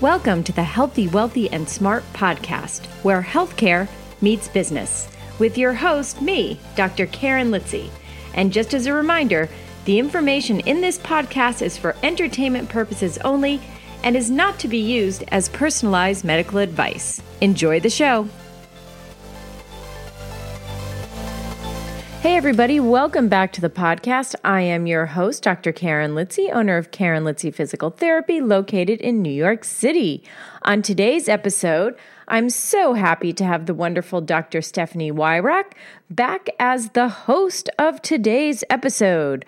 Welcome to the Healthy, Wealthy, and Smart podcast, where healthcare meets business, with your host, me, Dr. Karen Litzy. And just as a reminder, the information in this podcast is for entertainment purposes only and is not to be used as personalized medical advice. Enjoy the show. Hey, everybody, welcome back to the podcast. I am your host, Dr. Karen Litzy, owner of Karen Litzy Physical Therapy, located in New York City. On today's episode, I'm so happy to have the wonderful Dr. Stephanie Weyrauch back as the host of today's episode.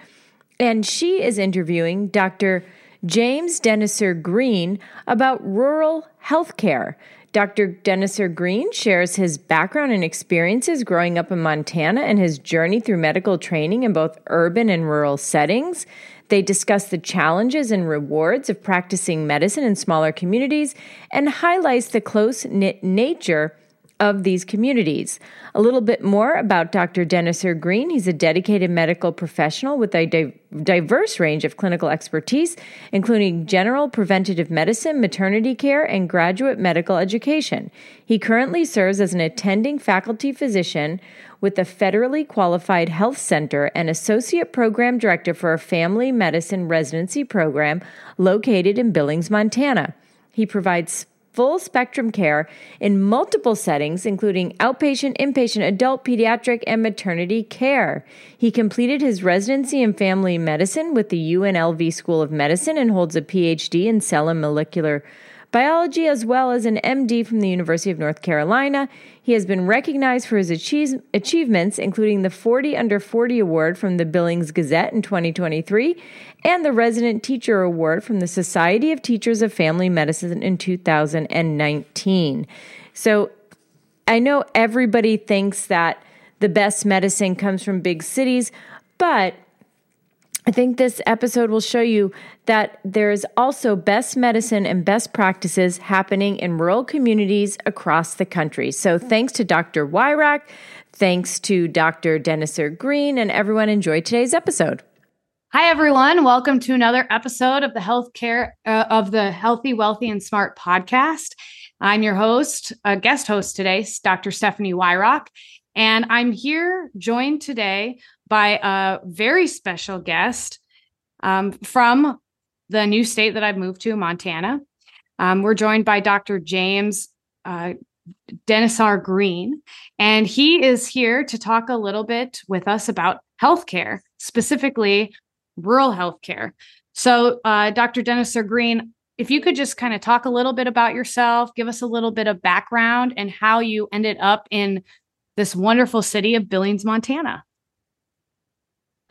And she is interviewing Dr. James Denisar-Green about rural healthcare. Dr. Denisar-Green shares his background and experiences growing up in Montana and his journey through medical training in both urban and rural settings. They discuss the challenges and rewards of practicing medicine in smaller communities and highlights the close knit nature of these communities. A little bit more about Dr. Dennis Er Green. He's a dedicated medical professional with a di- diverse range of clinical expertise, including general preventative medicine, maternity care, and graduate medical education. He currently serves as an attending faculty physician with the Federally Qualified Health Center and Associate Program Director for a Family Medicine Residency Program located in Billings, Montana. He provides full spectrum care in multiple settings, including outpatient, inpatient, adult, pediatric, and maternity care. He completed his residency in family medicine with the UNLV School of Medicine and holds a PhD in cell and molecular biology as well as an MD from the University of North Carolina. He has been recognized for his achieve- achievements, including the 40 Under 40 Award from the Billings Gazette in 2023 and the Resident Teacher Award from the Society of Teachers of Family Medicine in 2019. So I know everybody thinks that the best medicine comes from big cities, but I think this episode will show you that there is also best medicine and best practices happening in rural communities across the country. So, thanks to Dr. Weyrauch, thanks to Dr. Denisar-Green, and everyone enjoy today's episode. Hi, everyone. Welcome to another episode of the healthcare uh, of the Healthy, Wealthy, and Smart podcast. I'm your host, a guest host today, Dr. Stephanie Weyrauch, and I'm here joined today by a very special guest um, from the new state that I've moved to, Montana. Um, we're joined by Dr. James uh, Denisar-Green, and he is here to talk a little bit with us about healthcare, specifically rural healthcare. So, uh, Dr. Denisar-Green, if you could just kind of talk a little bit about yourself, give us a little bit of background and how you ended up in this wonderful city of Billings, Montana.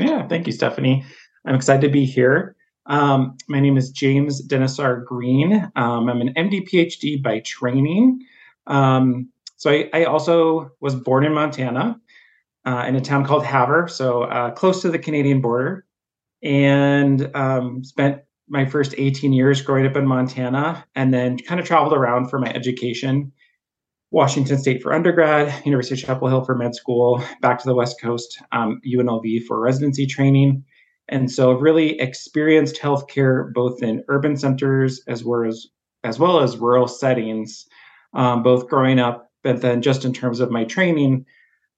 Yeah, thank you, Stephanie. I'm excited to be here. Um, my name is James Denisar-Green. Um, I'm an MD PhD by training. Um, so I, I, also was born in Montana uh, in a town called Havre, so uh, close to the Canadian border, and um, spent my first 18 years growing up in Montana, and then kind of traveled around for my education. Washington State for undergrad, University of Chapel Hill for med school, back to the West Coast, um, UNLV for residency training. And so I've really experienced healthcare both in urban centers as well as as well as rural settings, um, both growing up, but then just in terms of my training,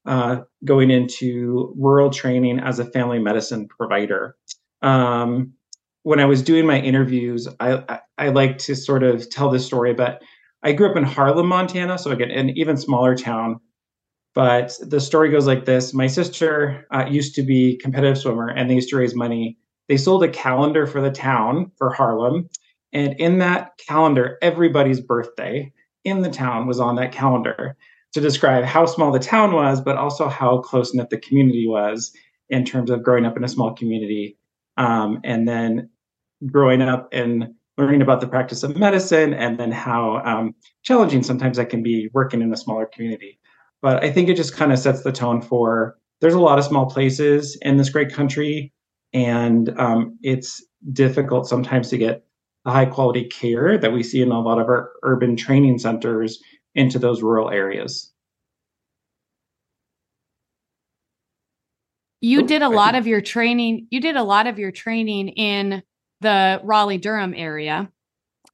uh, going into rural training as a family medicine provider. Um, when I was doing my interviews, I, I, I like to sort of tell this story, but I grew up in Harlem, Montana, so again, an even smaller town. But the story goes like this: My sister uh, used to be competitive swimmer, and they used to raise money. They sold a calendar for the town for Harlem, and in that calendar, everybody's birthday in the town was on that calendar to describe how small the town was, but also how close knit the community was in terms of growing up in a small community, um, and then growing up in learning about the practice of medicine and then how um, challenging sometimes that can be working in a smaller community. But I think it just kind of sets the tone for there's a lot of small places in this great country, and um, it's difficult sometimes to get the high quality care that we see in a lot of our urban training centers into those rural areas. You did a lot of your training. You did a lot of your training in the Raleigh Durham area.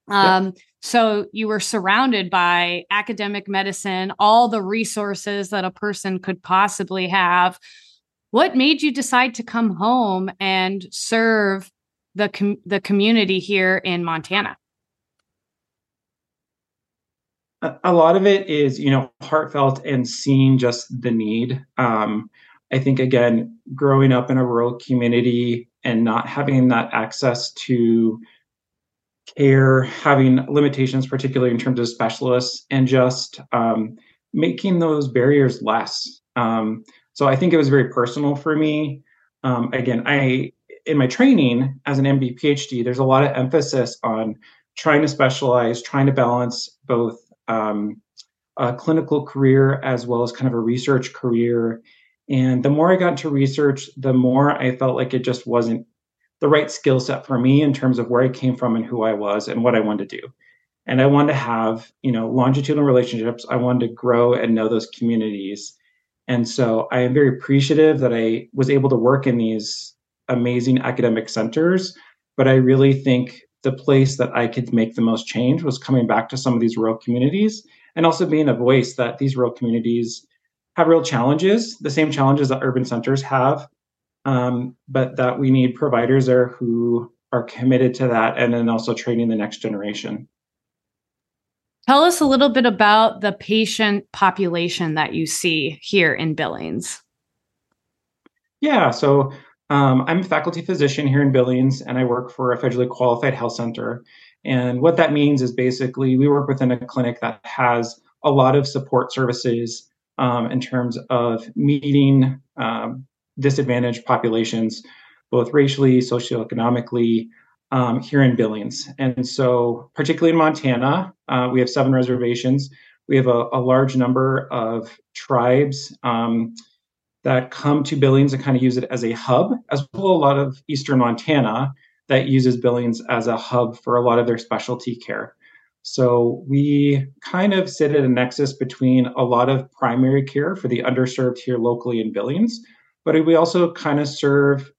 Um, yep. So you were surrounded by academic medicine, all the resources that a person could possibly have. What made you decide to come home and serve the com- the community here in Montana? A lot of it is, you know, heartfelt and seeing just the need. Um, I think again, growing up in a rural community and not having that access to care, having limitations, particularly in terms of specialists, and just um, making those barriers less. Um, so I think it was very personal for me. Um, again, I in my training as an MD PhD, there's a lot of emphasis on trying to specialize, trying to balance both um, a clinical career as well as kind of a research career. And the more I got into research, the more I felt like it just wasn't the right skill set for me in terms of where I came from and who I was and what I wanted to do. And I wanted to have, you know, longitudinal relationships. I wanted to grow and know those communities. And so I am very appreciative that I was able to work in these amazing academic centers. But I really think the place that I could make the most change was coming back to some of these rural communities and also being a voice that these rural communities have real challenges, the same challenges that urban centers have, um, but that we need providers there who are committed to that and then also training the next generation. Tell us a little bit about the patient population that you see here in Billings. Yeah, so um, I'm a faculty physician here in Billings, and I work for a federally qualified health center. And what that means is basically we work within a clinic that has a lot of support services um, in terms of meeting um, disadvantaged populations, both racially, socioeconomically, um, here in Billings. And so, particularly in Montana, uh, we have seven reservations. We have a, a large number of tribes um, that come to Billings and kind of use it as a hub, as well a lot of Eastern Montana that uses Billings as a hub for a lot of their specialty care. So we kind of sit at a nexus between a lot of primary care for the underserved here locally in Billings, but we also kind of serve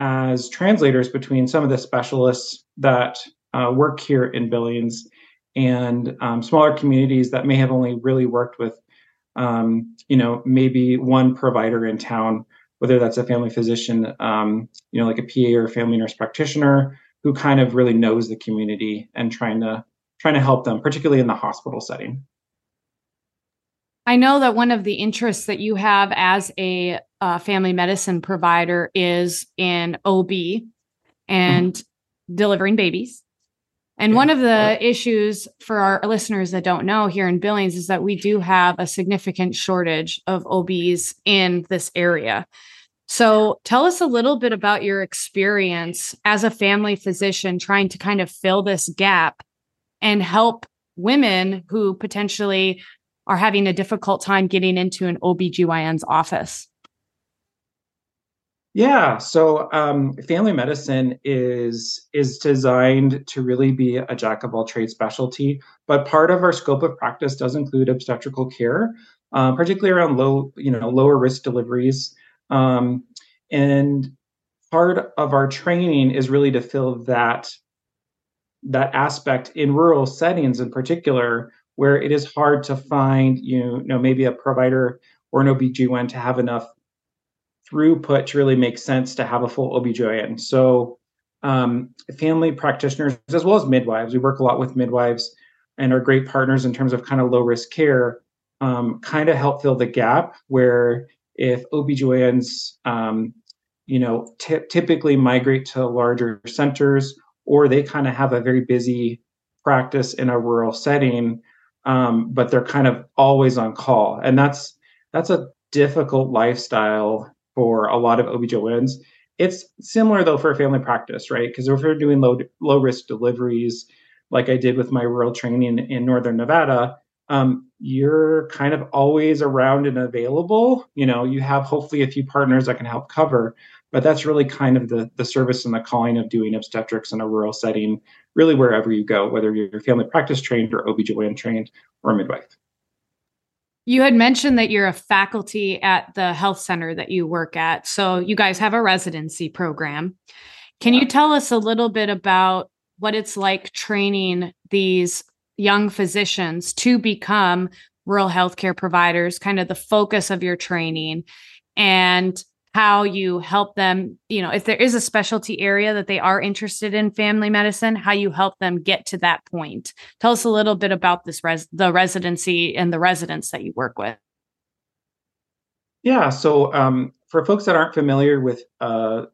as translators between some of the specialists that uh, work here in Billings and um, smaller communities that may have only really worked with, um, you know, maybe one provider in town, whether that's a family physician, um, you know, like a PA or a family nurse practitioner who kind of really knows the community and trying to trying to help them, particularly in the hospital setting. I know that one of the interests that you have as a uh, family medicine provider is in OB and mm-hmm. delivering babies. And yeah. one of the issues for our listeners that don't know here in Billings is that we do have a significant shortage of OBs in this area. So tell us a little bit about your experience as a family physician trying to kind of fill this gap and help women who potentially are having a difficult time getting into an OBGYN's office? Yeah, so um, family medicine is is designed to really be a jack of all trades specialty, but part of our scope of practice does include obstetrical care, um, particularly around low, you know, lower risk deliveries, um, and part of our training is really to fill that that aspect in rural settings, in particular, where it is hard to find, you know, maybe a provider or an OBGYN to have enough throughput to really make sense to have a full OBGYN. So um, family practitioners as well as midwives, we work a lot with midwives and are great partners in terms of kind of low risk care, um, kind of help fill the gap where if OBGYNs, um, you know, t- typically migrate to larger centers or they kind of have a very busy practice in a rural setting, um, but they're kind of always on call, and that's that's a difficult lifestyle for a lot of OBGYNs. It's similar though for a family practice, right? Because if you're doing low low risk deliveries, like I did with my rural training in Northern Nevada, um, you're kind of always around and available. You know, you have hopefully a few partners that can help cover, but that's really kind of the the service and the calling of doing obstetrics in a rural setting really wherever you go, whether you're family practice trained or OBGYN trained or midwife. You had mentioned that you're a faculty at the health center that you work at. So you guys have a residency program. Can you tell us a little bit about what it's like training these young physicians to become rural healthcare providers, kind of the focus of your training, and how you help them, you know, if there is a specialty area that they are interested in family medicine, how you help them get to that point. Tell us a little bit about this res- the residency and the residents that you work with. Yeah, so um, for folks that aren't familiar with uh,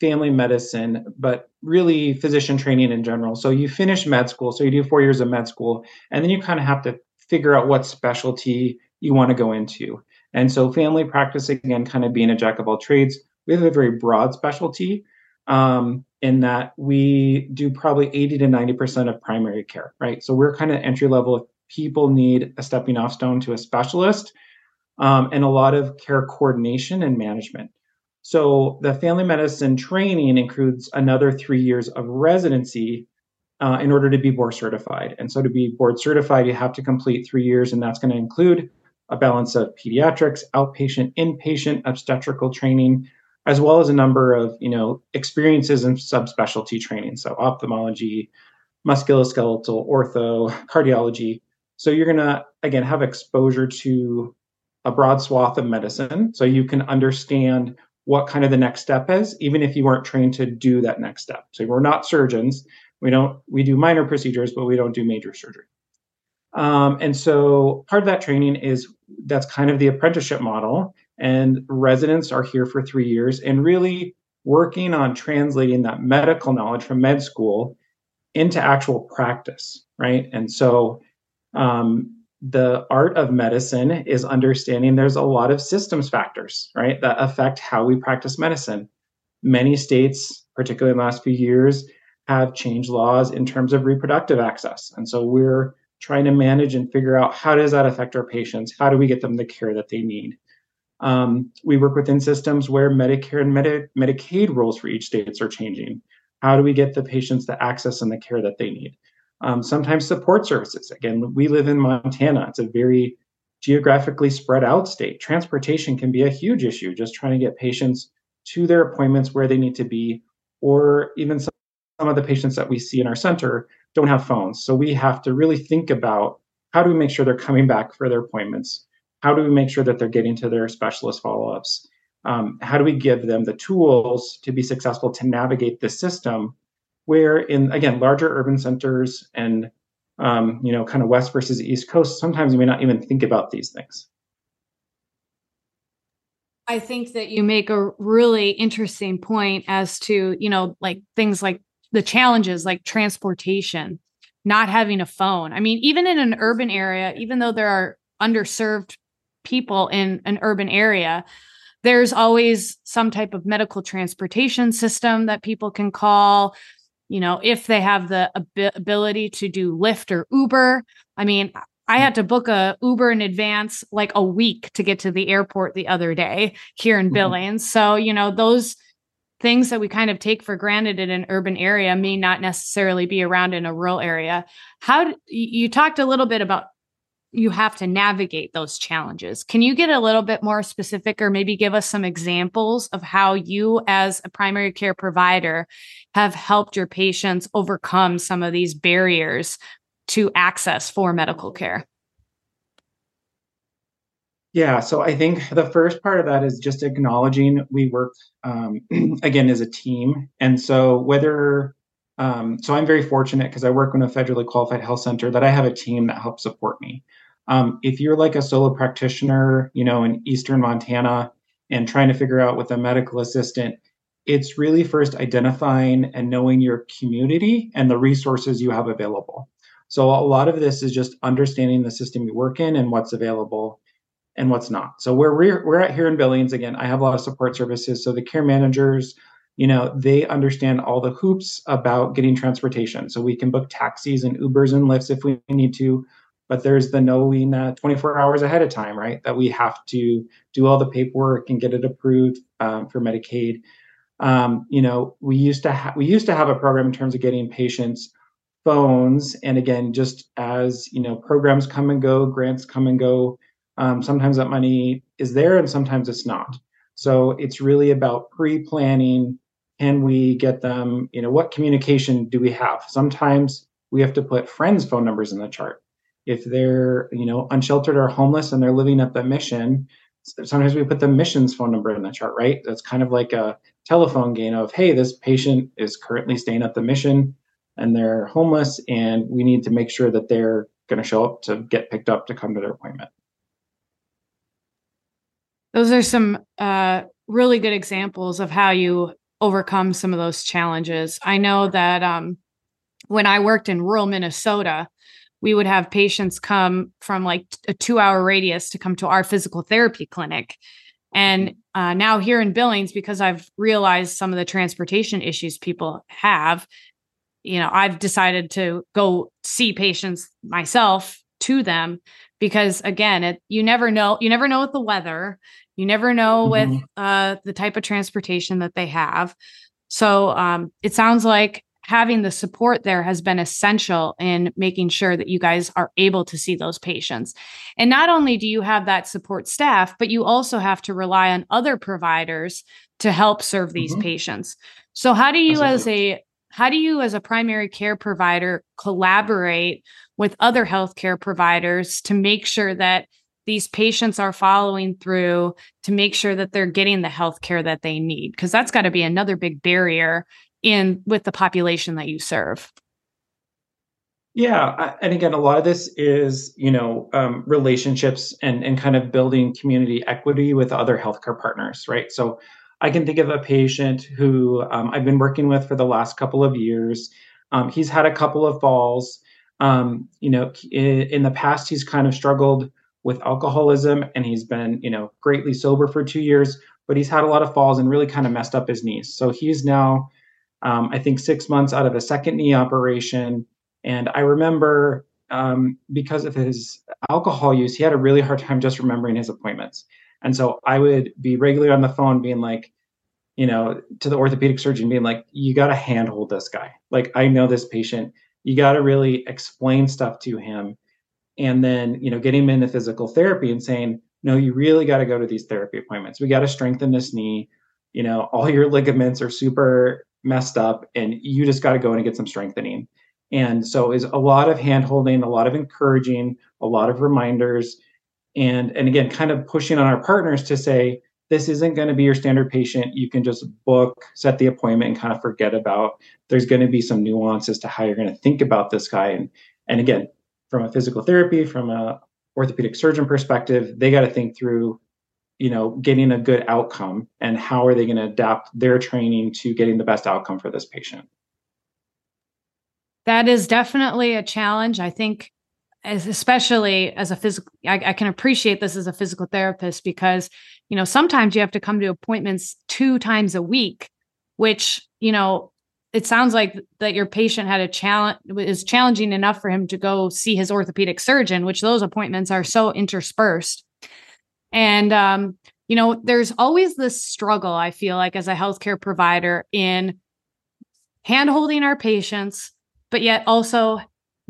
family medicine, but really physician training in general. So you finish med school, so you do four years of med school, and then you kind of have to figure out what specialty you want to go into. And so, family practice, again, kind of being a jack of all trades, we have a very broad specialty um, in that we do probably 80 to 90% of primary care, right? So, we're kind of entry level. If people need a stepping off stone to a specialist, um, and a lot of care coordination and management. So, the family medicine training includes another three years of residency uh, in order to be board certified. And so, to be board certified, you have to complete three years, and that's going to include a balance of pediatrics, outpatient, inpatient obstetrical training, as well as a number of you know experiences in subspecialty training, so ophthalmology, musculoskeletal, ortho, cardiology. So you're gonna again have exposure to a broad swath of medicine, so you can understand what kind of the next step is, even if you weren't trained to do that next step. So we're not surgeons. We don't we do minor procedures, but we don't do major surgery. Um, and so part of that training is that's kind of the apprenticeship model. And residents are here for three years and really working on translating that medical knowledge from med school into actual practice, right? And so um, the art of medicine is understanding there's a lot of systems factors, right, that affect how we practice medicine. Many states, particularly in the last few years, have changed laws in terms of reproductive access. And so we're trying to manage and figure out how does that affect our patients? How do we get them the care that they need? Um, we work within systems where Medicare and Medi- Medicaid rules for each states are changing. How do we get the patients the access and the care that they need? Um, sometimes support services. Again, we live in Montana. It's a very geographically spread out state. Transportation can be a huge issue, just trying to get patients to their appointments where they need to be, or even some, some of the patients that we see in our center don't have phones. So we have to really think about how do we make sure they're coming back for their appointments? How do we make sure that they're getting to their specialist follow ups? Um, how do we give them the tools to be successful to navigate this system? Where in again larger urban centers and um, you know kind of west versus east coast, sometimes you may not even think about these things. I think that you make a really interesting point as to, you know, like things like the challenges like transportation, not having a phone. I mean, even in an urban area, even though there are underserved people in an urban area, there's always some type of medical transportation system that people can call. You know, if they have the ab- ability to do Lyft or Uber. I mean, I had to book a Uber in advance like a week to get to the airport the other day here in mm-hmm. Billings. So, you know, those things that we kind of take for granted in an urban area may not necessarily be around in a rural area. How you talked a little bit about you have to navigate those challenges. Can you get a little bit more specific or maybe give us some examples of how you as a primary care provider have helped your patients overcome some of these barriers to access for medical care? Yeah, so I think the first part of that is just acknowledging we work um, again as a team, and so whether um, so I'm very fortunate because I work in a federally qualified health center that I have a team that helps support me. Um, if you're like a solo practitioner, you know, in Eastern Montana and trying to figure out with a medical assistant, it's really first identifying and knowing your community and the resources you have available. So a lot of this is just understanding the system you work in and what's available and what's not. So where we're we're at here in Billings, again, I have a lot of support services. So the care managers, you know, they understand all the hoops about getting transportation. So we can book taxis and Ubers and Lyfts if we need to. But there's the knowing that 24 hours ahead of time, right? That we have to do all the paperwork and get it approved um, for Medicaid. Um, you know, we used to ha- we used to have a program in terms of getting patients phones, and again, just as you know, programs come and go, grants come and go um, sometimes that money is there and sometimes it's not. So it's really about pre planning. Can we get them, you know, what communication do we have? Sometimes we have to put friends' phone numbers in the chart. If they're, you know, unsheltered or homeless and they're living at the mission, sometimes we put the mission's phone number in the chart, right? That's kind of like a telephone game of, hey, this patient is currently staying at the mission and they're homeless, and we need to make sure that they're going to show up to get picked up to come to their appointment. Those are some uh, really good examples of how you overcome some of those challenges. I know that um, when I worked in rural Minnesota, we would have patients come from like a two hour radius to come to our physical therapy clinic. And mm-hmm. uh, now here in Billings, because I've realized some of the transportation issues people have, you know, I've decided to go see patients myself to them because again, it you never know, you never know with the weather, you never know mm-hmm. with uh, the type of transportation that they have. So um, it sounds like having the support there has been essential in making sure that you guys are able to see those patients. And not only do you have that support staff, but you also have to rely on other providers to help serve these mm-hmm. patients. So how do you as a how do you as a primary care provider collaborate with other healthcare providers to make sure that these patients are following through to make sure that they're getting the health care that they need because that's got to be another big barrier in with the population that you serve. Yeah and again a lot of this is you know um, relationships and and kind of building community equity with other healthcare partners right? So i can think of a patient who um, i've been working with for the last couple of years. Um, he's had a couple of falls. Um, you know in, in the past he's kind of struggled with alcoholism and he's been you know greatly sober for two years but he's had a lot of falls and really kind of messed up his knees so he's now um, I think six months out of a second knee operation. And I remember um, because of his alcohol use, he had a really hard time just remembering his appointments. And so I would be regularly on the phone being like, you know, to the orthopedic surgeon, being like, you got to handhold this guy. Like, I know this patient. You got to really explain stuff to him. And then, you know, getting him into physical therapy and saying, no, you really got to go to these therapy appointments. We got to strengthen this knee. You know, all your ligaments are super messed up and you just got to go in and get some strengthening. And so is a lot of hand holding, a lot of encouraging, a lot of reminders, and and again, kind of pushing on our partners to say, this isn't going to be your standard patient. You can just book, set the appointment, and kind of forget about. There's going to be some nuances to how you're going to think about this guy. And and again, from a physical therapy, from a orthopedic surgeon perspective, they got to think through you know getting a good outcome and how are they going to adapt their training to getting the best outcome for this patient. That is definitely a challenge. I think especially as a physical I, I, can appreciate this as a physical therapist because you know sometimes you have to come to appointments two times a week which you know it sounds like that your patient had a challenge is challenging enough for him to go see his orthopedic surgeon which those appointments are so interspersed and, um, you know, there's always this struggle, I feel like, as a healthcare provider in handholding our patients, but yet also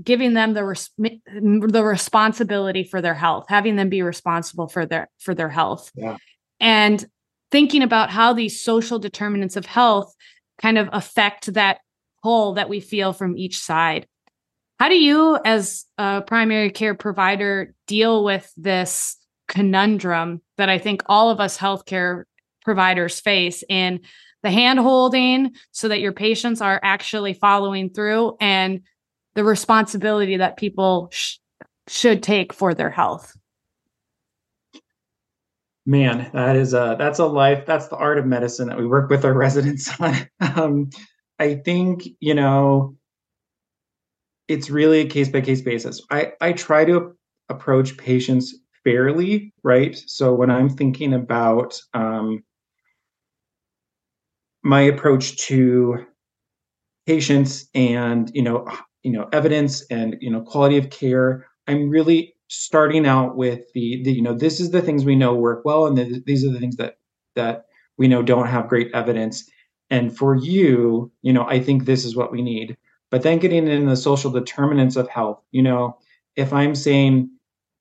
giving them the res- the responsibility for their health, having them be responsible for their for their health. Yeah. And thinking about how these social determinants of health kind of affect that pull that we feel from each side. How do you, as a primary care provider, deal with this conundrum that I think all of us healthcare providers face in the hand holding so that your patients are actually following through and the responsibility that people sh- should take for their health man that is a that's a life that's the art of medicine that we work with our residents on um, i think you know it's really a case by case basis i i try to approach patients fairly, right? So when I'm thinking about um, my approach to patients and you know you know evidence and you know quality of care, I'm really starting out with the, the you know this is the things we know work well, and the, these are the things that that we know don't have great evidence. And for you, you know, I think this is what we need. But then getting in the social determinants of health, you know, if I'm saying,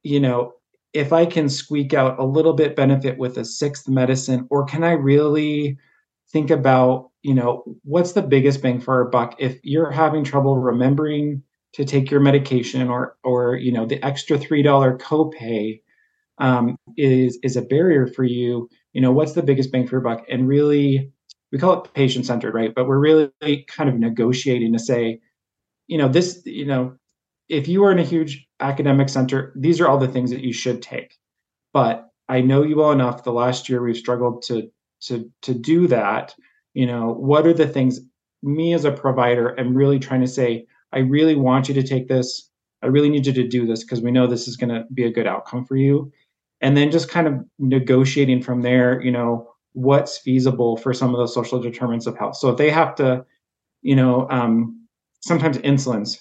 you know, if I can squeak out a little bit benefit with a sixth medicine, or can I really think about, you know, what's the biggest bang for our buck? If you're having trouble remembering to take your medication or or you know the extra three dollar copay um, is is a barrier for you. You know what's the biggest bang for your buck? And really we call it patient centered right? But we're really kind of negotiating to say you know this you know if you are in a huge academic center these are all the things that you should take. But i know you well enough the last year we've struggled to to to do that. You know what are the things me as a provider am really trying to say i really want you to take this. I really need you to do this because we know this is going to be a good outcome for you. And then just kind of negotiating from there you know what's feasible for some of those social determinants of health. So if they have to you know um, sometimes insulins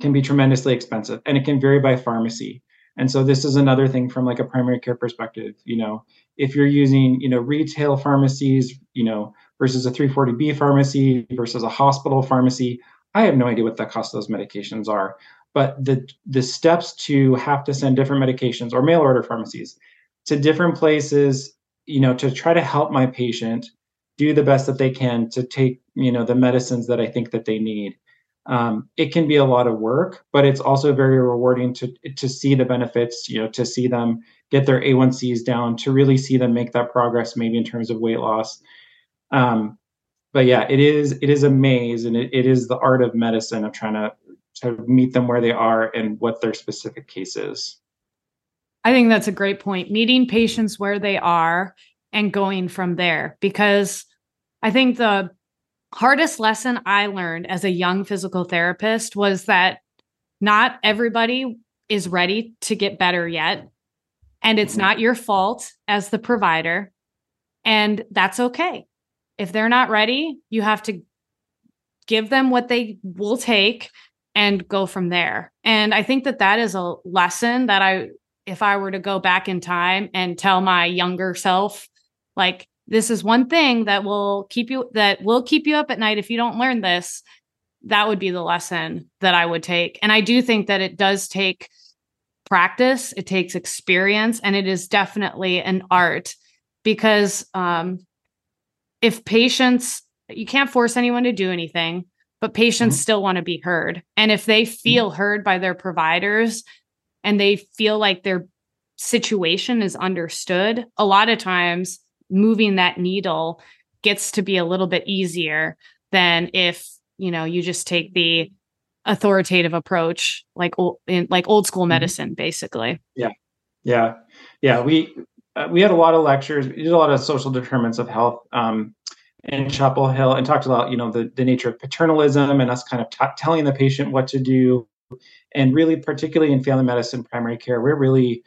can be tremendously expensive and it can vary by pharmacy. And so this is another thing from like a primary care perspective you know. If you're using you know retail pharmacies you know versus a 340b pharmacy versus a hospital pharmacy i have no idea what the cost of those medications are but the the steps to have to send different medications or mail order pharmacies to different places you know to try to help my patient do the best that they can to take you know the medicines that i think that they need. Um, it can be a lot of work but it's also very rewarding to to see the benefits you know to see them get their a1cs down to really see them make that progress maybe in terms of weight loss. Um, but yeah it is it is a maze and it, it is the art of medicine of trying to to meet them where they are and what their specific case is. I think that's a great point. Meeting patients where they are and going from there. Because I think the hardest lesson I learned as a young physical therapist was that not everybody is ready to get better yet. And it's mm-hmm. not your fault as the provider. And that's okay. If they're not ready, you have to give them what they will take and go from there. And I think that that is a lesson that I, if I were to go back in time and tell my younger self, like, this is one thing that will keep you, that will keep you up at night if you don't learn this, that would be the lesson that I would take. And I do think that it does take practice, it takes experience, and it is definitely an art because um, if patients, you can't force anyone to do anything but patients mm-hmm. still want to be heard. And if they feel mm-hmm. heard by their providers and they feel like their situation is understood, a lot of times moving that needle gets to be a little bit easier than if, you know, you just take the authoritative approach like in, like old school mm-hmm. medicine basically. Yeah. Yeah. Yeah, we uh, we had a lot of lectures. We did a lot of social determinants of health um, in Chapel Hill and talked about you know the, the nature of paternalism and us kind of t- telling the patient what to do. And really particularly in family medicine primary care we're really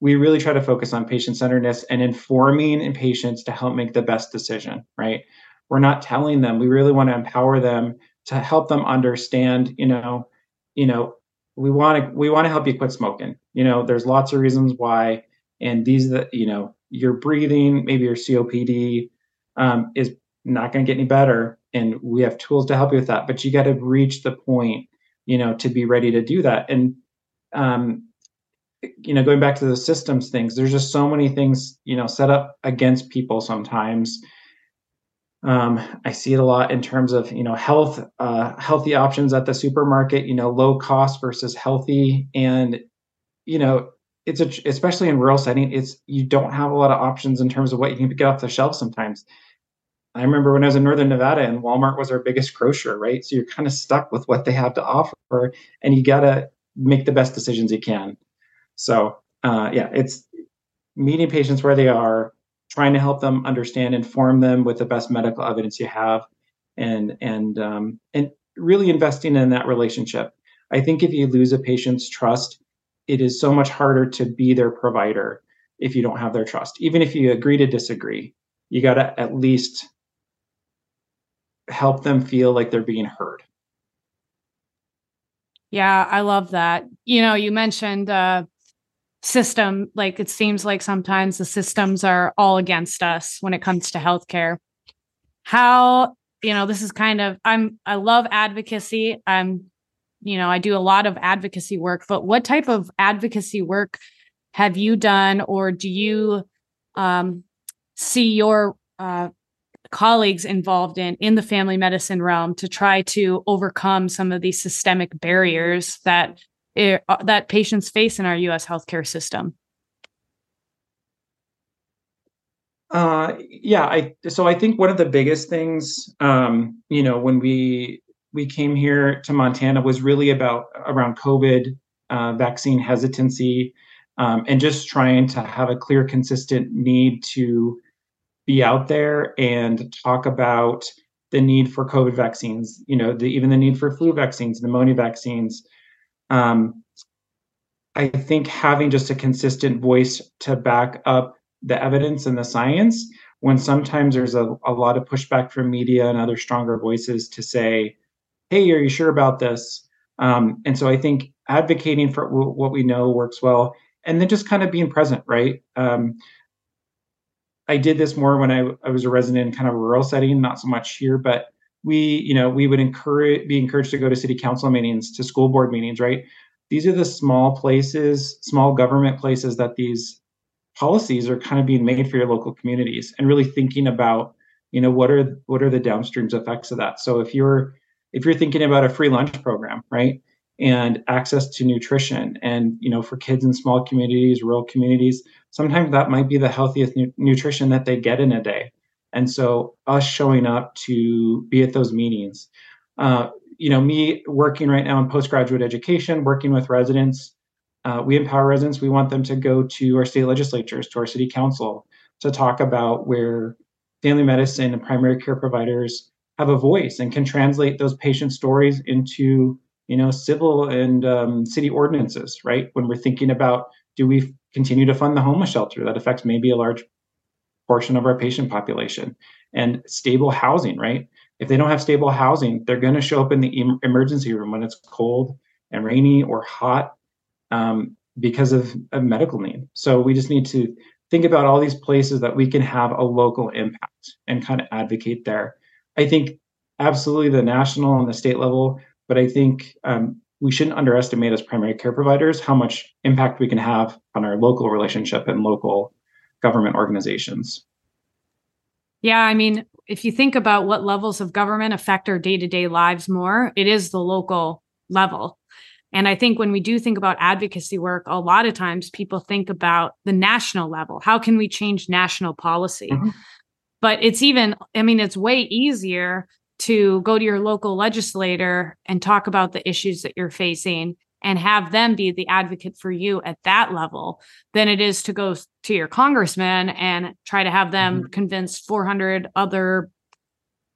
we really try to focus on patient centeredness and informing patients to help make the best decision right? We're not telling them. We really want to empower them to help them understand you know you know we want to we want to help you quit smoking. You know there's lots of reasons why. And these that you know your breathing maybe your copd um, is not going to get any better and we have tools to help you with that but you got to reach the point you know to be ready to do that and um you know going back to the systems things there's just so many things you know set up against people sometimes um, I see it a lot in terms of you know health, uh, healthy options at the supermarket. You know, low cost versus healthy, and you know it's a, especially in rural setting. It's you don't have a lot of options in terms of what you can get off the shelf sometimes. I remember when I was in Northern Nevada and Walmart was our biggest grocer, right? So you're kind of stuck with what they have to offer and you got to make the best decisions you can. So, uh, yeah, it's meeting patients where they are, trying to help them understand, inform them with the best medical evidence you have, and and um, and really investing in that relationship. I think if you lose a patient's trust, it is so much harder to be their provider if you don't have their trust. Even if you agree to disagree, you got to at least help them feel like they're being heard. Yeah, I love that. You know, you mentioned uh system like it seems like sometimes the systems are all against us when it comes to healthcare. How, you know, this is kind of I'm I love advocacy. I'm you know, I do a lot of advocacy work, but what type of advocacy work have you done or do you um see your uh colleagues involved in in the family medicine realm to try to overcome some of these systemic barriers that uh, that patients face in our U.S. healthcare system? Uh, yeah, I so I think one of the biggest things, um, you know, when we we came here to Montana was really about around COVID uh, vaccine hesitancy um, and just trying to have a clear, consistent need to be out there and talk about the need for COVID vaccines. You know, the, even the need for flu vaccines, pneumonia vaccines. Um, I think having just a consistent voice to back up the evidence and the science when sometimes there's a, a lot of pushback from media and other stronger voices to say, hey, are you sure about this? Um, and so I think advocating for w- what we know works well, and then just kind of being present, right? Um, I did this more when I, I was a resident in kind of a rural setting, not so much here, but we, you know, we would encourage be encouraged to go to city council meetings, to school board meetings, right? These are the small places, small government places that these policies are kind of being made for your local communities and really thinking about you know what are what are the downstreams effects of that so if you're if you're thinking about a free lunch program right and access to nutrition and you know for kids in small communities rural communities sometimes that might be the healthiest nu- nutrition that they get in a day and so us showing up to be at those meetings uh, you know me working right now in postgraduate education working with residents uh, we empower residents. We want them to go to our state legislatures, to our city council, to talk about where family medicine and primary care providers have a voice and can translate those patient stories into you know civil and um, city ordinances right when we're thinking about do we continue to fund the homeless shelter that affects maybe a large portion of our patient population and stable housing right if they don't have stable housing they're going to show up in the em- emergency room when it's cold and rainy or hot um, because of a medical need. So we just need to think about all these places that we can have a local impact and kind of advocate there. I think absolutely the national and the state level, but I think um, we shouldn't underestimate as primary care providers how much impact we can have on our local relationship and local government organizations. Yeah, I mean, if you think about what levels of government affect our day to day lives more, it is the local level. And I think when we do think about advocacy work, a lot of times people think about the national level. How can we change national policy? Mm-hmm. But it's even, I mean, it's way easier to go to your local legislator and talk about the issues that you're facing and have them be the advocate for you at that level than it is to go to your congressman and try to have them mm-hmm. convince 400 other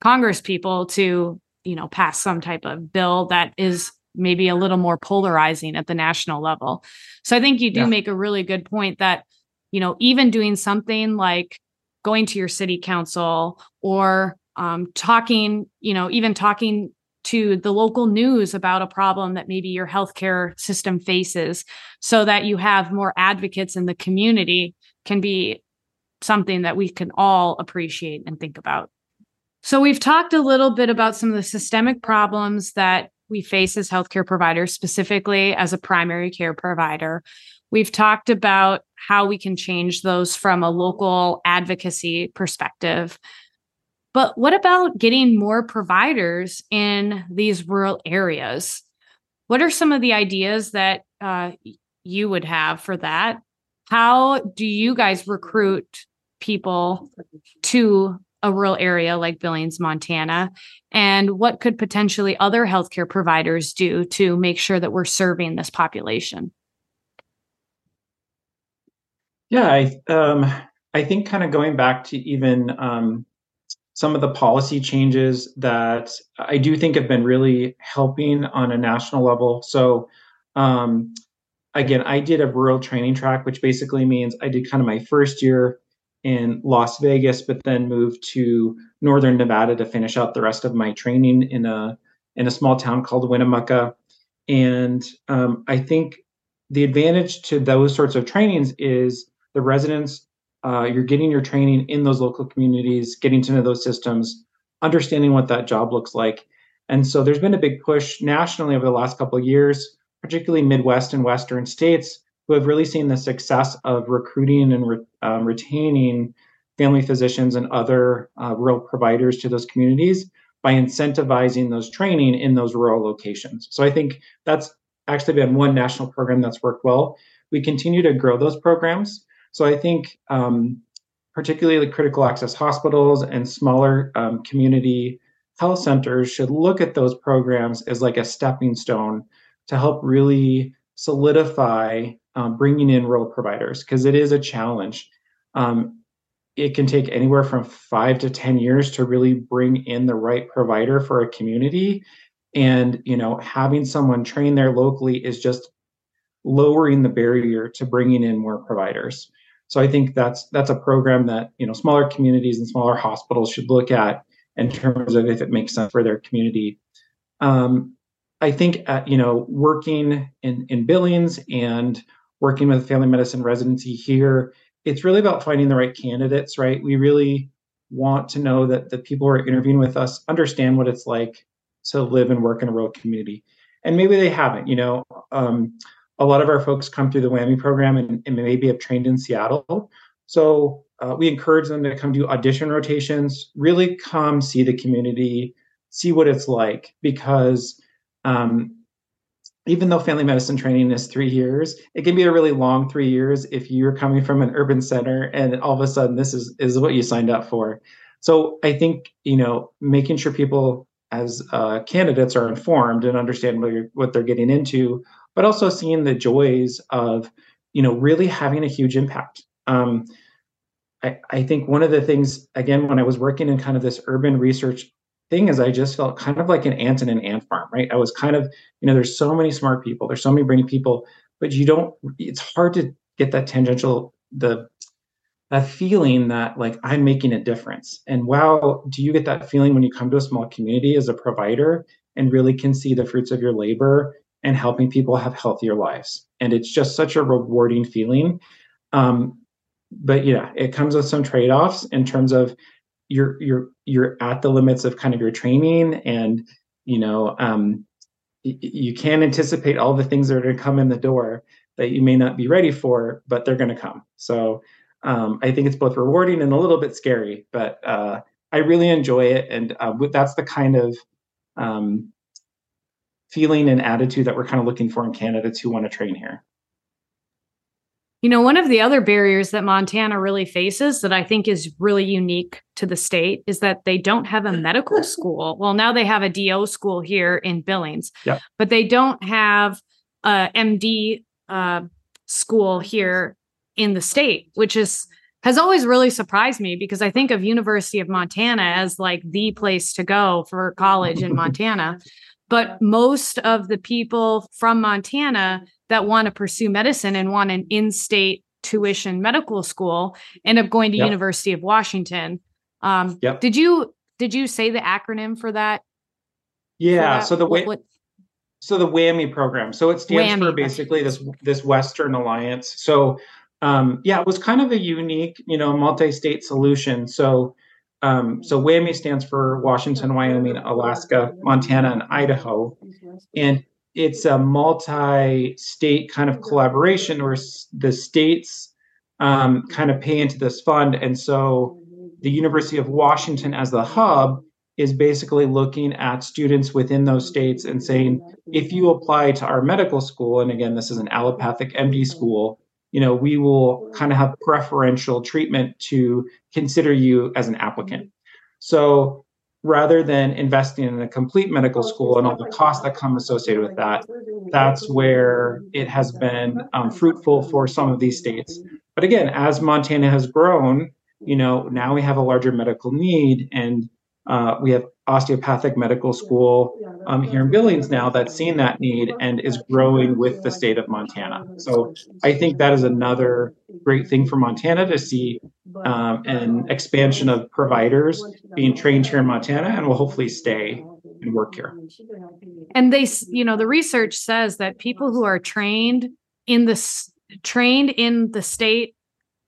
congress people to you know pass some type of bill that is maybe a little more polarizing at the national level. So I think you do yeah. make a really good point that, you know, even doing something like going to your city council or um, talking, you know, even talking to the local news about a problem that maybe your healthcare system faces so that you have more advocates in the community can be something that we can all appreciate and think about. So, we've talked a little bit about some of the systemic problems that we face as healthcare providers, specifically as a primary care provider. We've talked about how we can change those from a local advocacy perspective. But what about getting more providers in these rural areas? What are some of the ideas that uh, you would have for that? How do you guys recruit people to a rural area like Billings, Montana? And what could potentially other healthcare providers do to make sure that we're serving this population? Yeah, I um, I think kind of going back to even um, some of the policy changes that I do think have been really helping on a national level. So um, again, I did a rural training track, which basically means I did kind of my first year in Las Vegas, but then moved to northern Nevada to finish out the rest of my training in a in a small town called Winnemucca. And um, I think the advantage to those sorts of trainings is the residents. Uh, you're getting your training in those local communities, getting to know those systems, understanding what that job looks like. And so there's been a big push nationally over the last couple of years, particularly Midwest and Western states, who have really seen the success of recruiting and re- um, retaining family physicians and other uh, rural providers to those communities by incentivizing those training in those rural locations. So I think that's actually been one national program that's worked well. We continue to grow those programs. So I think um, particularly the critical access hospitals and smaller um, community health centers should look at those programs as like a stepping stone to help really solidify um, bringing in rural providers because it is a challenge. Um, it can take anywhere from five to 10 years to really bring in the right provider for a community. And, you know, having someone train there locally is just lowering the barrier to bringing in more providers. So I think that's that's a program that you know smaller communities and smaller hospitals should look at in terms of if it makes sense for their community. Um, I think at, you know working in in Billings and working with family medicine residency here, it's really about finding the right candidates. Right, we really want to know that the people who are interviewing with us understand what it's like to live and work in a rural community, and maybe they haven't. You know. Um, a lot of our folks come through the WWAMI program and, and maybe have trained in Seattle. So uh, we encourage them to come do audition rotations, really come see the community, see what it's like, because um, even though family medicine training is three years, it can be a really long three years if you're coming from an urban center and all of a sudden this is is what you signed up for. So I think you know making sure people as uh, candidates are informed and understand what, what they're getting into but also seeing the joys of you know really having a huge impact. Um, I, I think one of the things again when i was working in kind of this urban research thing is i just felt kind of like an ant in an ant farm right? I was kind of you know there's so many smart people there's so many brainy people but you don't it's hard to get that tangential the that feeling that like i'm making a difference. And wow do you get that feeling when you come to a small community as a provider and really can see the fruits of your labor and helping people have healthier lives. And it's just such a rewarding feeling. Um, but yeah, it comes with some trade-offs in terms of you're you're you're at the limits of kind of your training and you know um, y- you can't anticipate all the things that are going to come in the door that you may not be ready for but they're going to come so um, i think it's both rewarding and a little bit scary but uh, i really enjoy it and uh, that's the kind of um, feeling and attitude that we're kind of looking for in candidates who want to train here. You know, one of the other barriers that Montana really faces that I think is really unique to the state is that they don't have a medical school. Well, now they have a DO school here in Billings, yep. but they don't have a MD uh, school here in the state, which is has always really surprised me because I think of University of Montana as like the place to go for college in Montana. But most of the people from Montana that want to pursue medicine and want an in-state tuition medical school end up going to yep. University of Washington. Um, yep. Did you did you say the acronym for that? Yeah. For that? So the way. So the WWAMI program. So it stands for basically this this Western Alliance. So um, yeah, it was kind of a unique, you know, multi-state solution. So um, so WWAMI stands for Washington, Wyoming, Alaska, Montana, and Idaho. And it's a multi-state kind of collaboration where the states um, kind of pay into this fund. And so the University of Washington as the hub is basically looking at students within those states and saying, if you apply to our medical school, and again, this is an allopathic MD school, you know, we will kind of have preferential treatment to consider you as an applicant. So rather than investing in a complete medical school and all the costs that come associated with that, that's where it has been um, fruitful for some of these states. But again, as Montana has grown, you know, now we have a larger medical need and uh, we have osteopathic medical school um, here in Billings now that's seen that need and is growing with the state of Montana. So I think that is another great thing for Montana to see um, an expansion of providers being trained here in Montana and will hopefully stay and work here. And they, you know, the research says that people who are trained in this trained in the state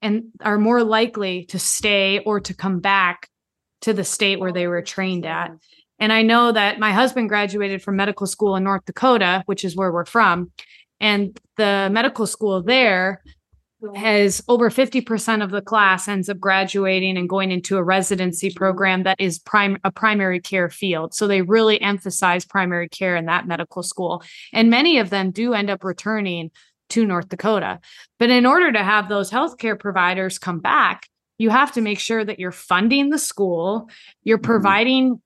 and are more likely to stay or to come back to the state where they were trained at. And I know that my husband graduated from medical school in North Dakota, which is where we're from. And the medical school there has over 50% of the class ends up graduating and going into a residency program that is prime a primary care field so they really emphasize primary care in that medical school and many of them do end up returning to north dakota but in order to have those healthcare providers come back you have to make sure that you're funding the school you're mm-hmm. providing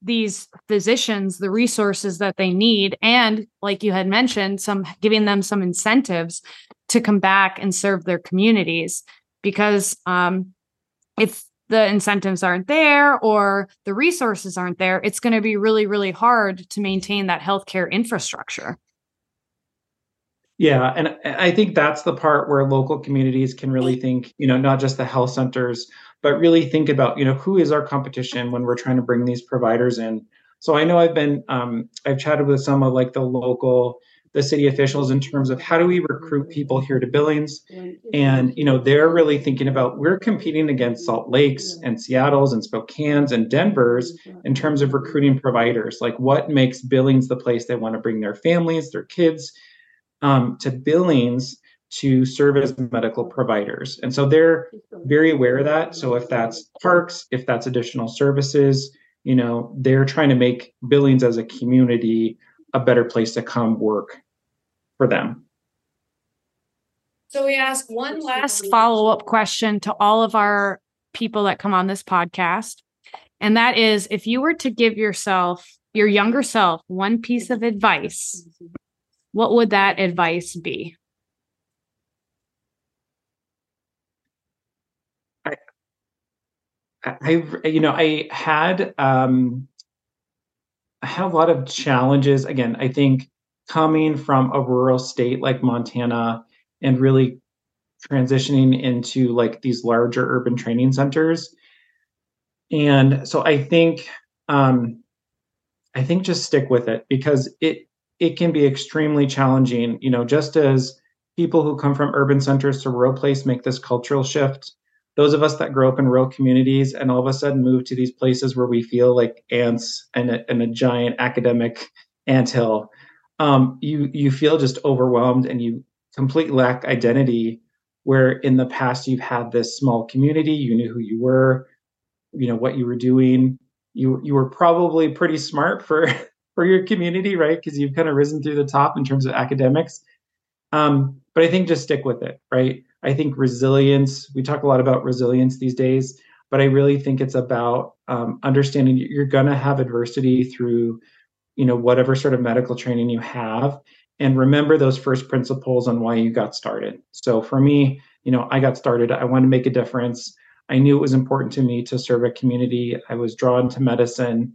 these physicians the resources that they need and like you had mentioned some giving them some incentives to come back and serve their communities because um, if the incentives aren't there or the resources aren't there it's going to be really really hard to maintain that healthcare infrastructure yeah and i think that's the part where local communities can really think you know not just the health centers but really think about you know who is our competition when we're trying to bring these providers in. So i know i've been um, i've chatted with some of like the local the city officials in terms of how do we recruit people here to billings? And you know they're really thinking about we're competing against salt lakes and seattle's and spokane's and denver's in terms of recruiting providers. Like what makes billings the place they want to bring their families their kids um, to billings to serve as medical providers. And so they're very aware of that. So if that's parks, if that's additional services, you know, they're trying to make Billings as a community a better place to come work for them. So we ask one last follow up question to all of our people that come on this podcast. And that is if you were to give yourself, your younger self, one piece of advice, what would that advice be? I, you know, I had um, I had a lot of challenges. Again, I think coming from a rural state like Montana and really transitioning into like these larger urban training centers. And so I think um, I think just stick with it because it it can be extremely challenging. You know, just as people who come from urban centers to rural place make this cultural shift those of us that grow up in rural communities and all of a sudden move to these places where we feel like ants and a, in a giant academic anthill, um, you you feel just overwhelmed and you completely lack identity. Where in the past you've had this small community, you knew who you were, you know what you were doing. You you were probably pretty smart for for your community, right? Because you've kind of risen through the top in terms of academics. Um, but I think just stick with it, right? I think resilience, we talk a lot about resilience these days, but I really think it's about um, understanding you're going to have adversity through, you know, whatever sort of medical training you have. And remember those first principles on why you got started. So for me, you know, I got started, I wanted to make a difference. I knew it was important to me to serve a community. I was drawn to medicine.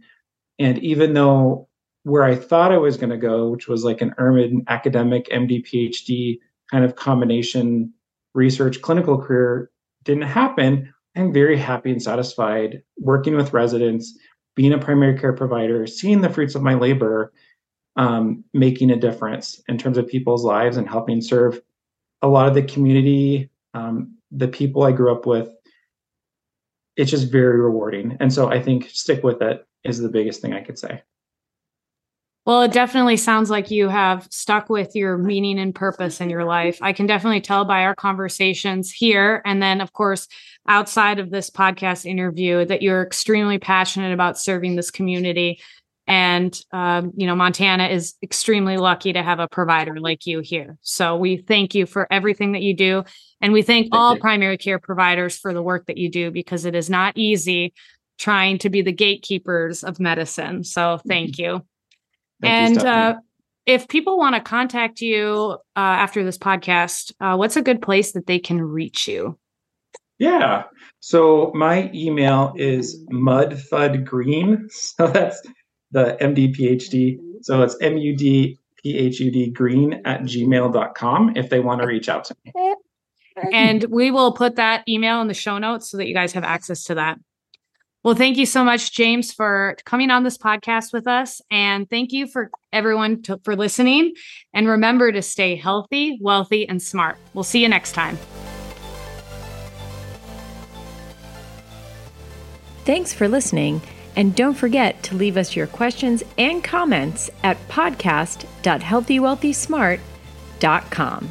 And even though where I thought I was going to go, which was like an urban academic MD PhD kind of combination research clinical career didn't happen, I'm very happy and satisfied working with residents, being a primary care provider, seeing the fruits of my labor, um, making a difference in terms of people's lives and helping serve a lot of the community, um, the people I grew up with. It's just very rewarding. And so I think stick with it is the biggest thing I could say. Well, it definitely sounds like you have stuck with your meaning and purpose in your life. I can definitely tell by our conversations here. And then, of course, outside of this podcast interview, that you're extremely passionate about serving this community. And, um, you know, Montana is extremely lucky to have a provider like you here. So we thank you for everything that you do. And we thank, thank all you. primary care providers for the work that you do because it is not easy trying to be the gatekeepers of medicine. So thank you. Thank and uh, if people want to contact you uh, after this podcast, uh, what's a good place that they can reach you? Yeah. So my email is mudphudgreen. So that's the MDPHD. So it's M U D P H U D green at gmail.com if they want to reach out to me. And we will put that email in the show notes so that you guys have access to that. Well, thank you so much, James, for coming on this podcast with us. And thank you for everyone to, for listening. And remember to stay healthy, wealthy, and smart. We'll see you next time. Thanks for listening. And don't forget to leave us your questions and comments at podcast.healthywealthysmart.com.